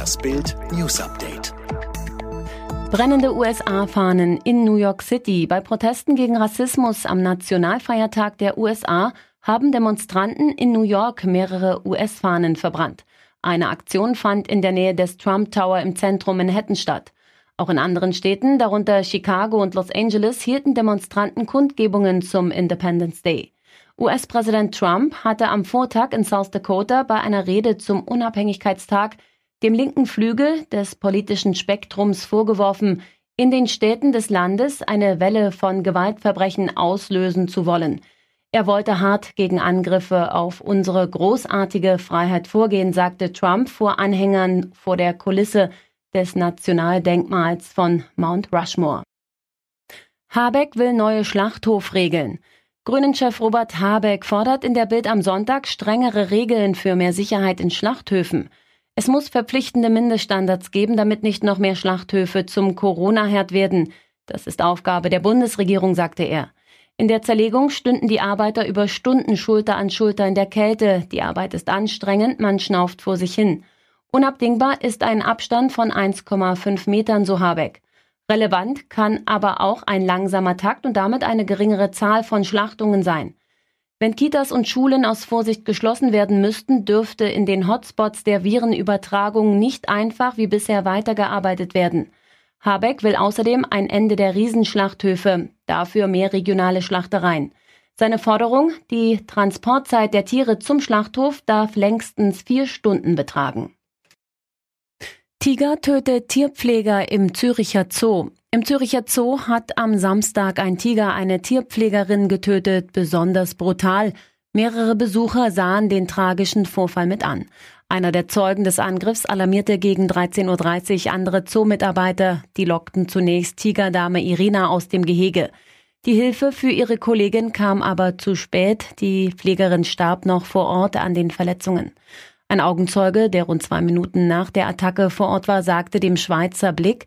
Das Bild News Update. Brennende USA-Fahnen in New York City. Bei Protesten gegen Rassismus am Nationalfeiertag der USA haben Demonstranten in New York mehrere US-Fahnen verbrannt. Eine Aktion fand in der Nähe des Trump Tower im Zentrum Manhattan statt. Auch in anderen Städten, darunter Chicago und Los Angeles, hielten Demonstranten Kundgebungen zum Independence Day. US-Präsident Trump hatte am Vortag in South Dakota bei einer Rede zum Unabhängigkeitstag dem linken Flügel des politischen Spektrums vorgeworfen, in den Städten des Landes eine Welle von Gewaltverbrechen auslösen zu wollen. Er wollte hart gegen Angriffe auf unsere großartige Freiheit vorgehen, sagte Trump vor Anhängern vor der Kulisse des Nationaldenkmals von Mount Rushmore. Habeck will neue Schlachthofregeln. Grünen-Chef Robert Habeck fordert in der Bild am Sonntag strengere Regeln für mehr Sicherheit in Schlachthöfen. Es muss verpflichtende Mindeststandards geben, damit nicht noch mehr Schlachthöfe zum Corona-Herd werden. Das ist Aufgabe der Bundesregierung, sagte er. In der Zerlegung stünden die Arbeiter über Stunden Schulter an Schulter in der Kälte. Die Arbeit ist anstrengend, man schnauft vor sich hin. Unabdingbar ist ein Abstand von 1,5 Metern, so Habeck. Relevant kann aber auch ein langsamer Takt und damit eine geringere Zahl von Schlachtungen sein. Wenn Kitas und Schulen aus Vorsicht geschlossen werden müssten, dürfte in den Hotspots der Virenübertragung nicht einfach wie bisher weitergearbeitet werden. Habeck will außerdem ein Ende der Riesenschlachthöfe, dafür mehr regionale Schlachtereien. Seine Forderung, die Transportzeit der Tiere zum Schlachthof darf längstens vier Stunden betragen. Tiger tötet Tierpfleger im Züricher Zoo. Im Züricher Zoo hat am Samstag ein Tiger eine Tierpflegerin getötet, besonders brutal. Mehrere Besucher sahen den tragischen Vorfall mit an. Einer der Zeugen des Angriffs alarmierte gegen 13.30 Uhr andere Zoomitarbeiter. Die lockten zunächst Tigerdame Irina aus dem Gehege. Die Hilfe für ihre Kollegin kam aber zu spät. Die Pflegerin starb noch vor Ort an den Verletzungen. Ein Augenzeuge, der rund zwei Minuten nach der Attacke vor Ort war, sagte dem Schweizer Blick,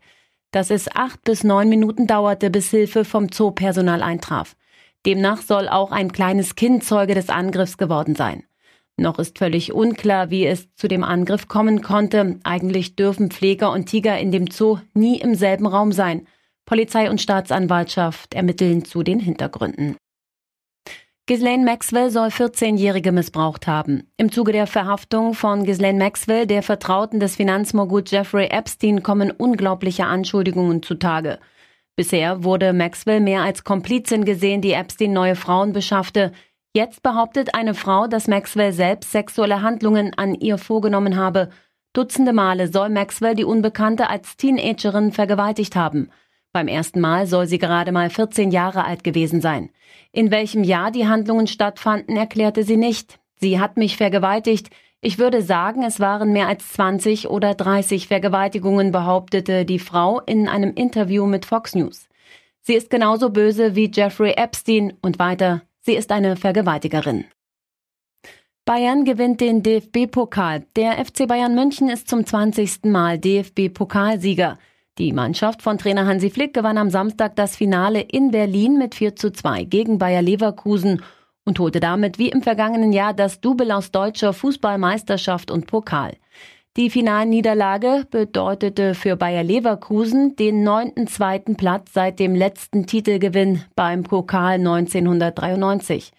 dass es acht bis neun Minuten dauerte, bis Hilfe vom Zoopersonal eintraf. Demnach soll auch ein kleines Kind Zeuge des Angriffs geworden sein. Noch ist völlig unklar, wie es zu dem Angriff kommen konnte. Eigentlich dürfen Pfleger und Tiger in dem Zoo nie im selben Raum sein. Polizei und Staatsanwaltschaft ermitteln zu den Hintergründen. Ghislaine Maxwell soll 14-Jährige missbraucht haben. Im Zuge der Verhaftung von Ghislaine Maxwell, der Vertrauten des Finanzmoguls Jeffrey Epstein, kommen unglaubliche Anschuldigungen zutage. Bisher wurde Maxwell mehr als Komplizin gesehen, die Epstein neue Frauen beschaffte. Jetzt behauptet eine Frau, dass Maxwell selbst sexuelle Handlungen an ihr vorgenommen habe. Dutzende Male soll Maxwell die Unbekannte als Teenagerin vergewaltigt haben. Beim ersten Mal soll sie gerade mal 14 Jahre alt gewesen sein. In welchem Jahr die Handlungen stattfanden, erklärte sie nicht. Sie hat mich vergewaltigt. Ich würde sagen, es waren mehr als 20 oder 30 Vergewaltigungen, behauptete die Frau in einem Interview mit Fox News. Sie ist genauso böse wie Jeffrey Epstein und weiter, sie ist eine Vergewaltigerin. Bayern gewinnt den DFB-Pokal. Der FC Bayern München ist zum 20. Mal DFB-Pokalsieger. Die Mannschaft von Trainer Hansi Flick gewann am Samstag das Finale in Berlin mit 4 zu 2 gegen Bayer Leverkusen und holte damit wie im vergangenen Jahr das Double aus deutscher Fußballmeisterschaft und Pokal. Die Finalniederlage bedeutete für Bayer Leverkusen den neunten zweiten Platz seit dem letzten Titelgewinn beim Pokal 1993.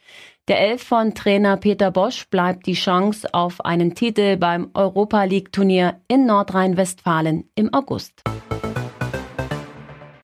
Der Elf von Trainer Peter Bosch bleibt die Chance auf einen Titel beim Europa League Turnier in Nordrhein-Westfalen im August.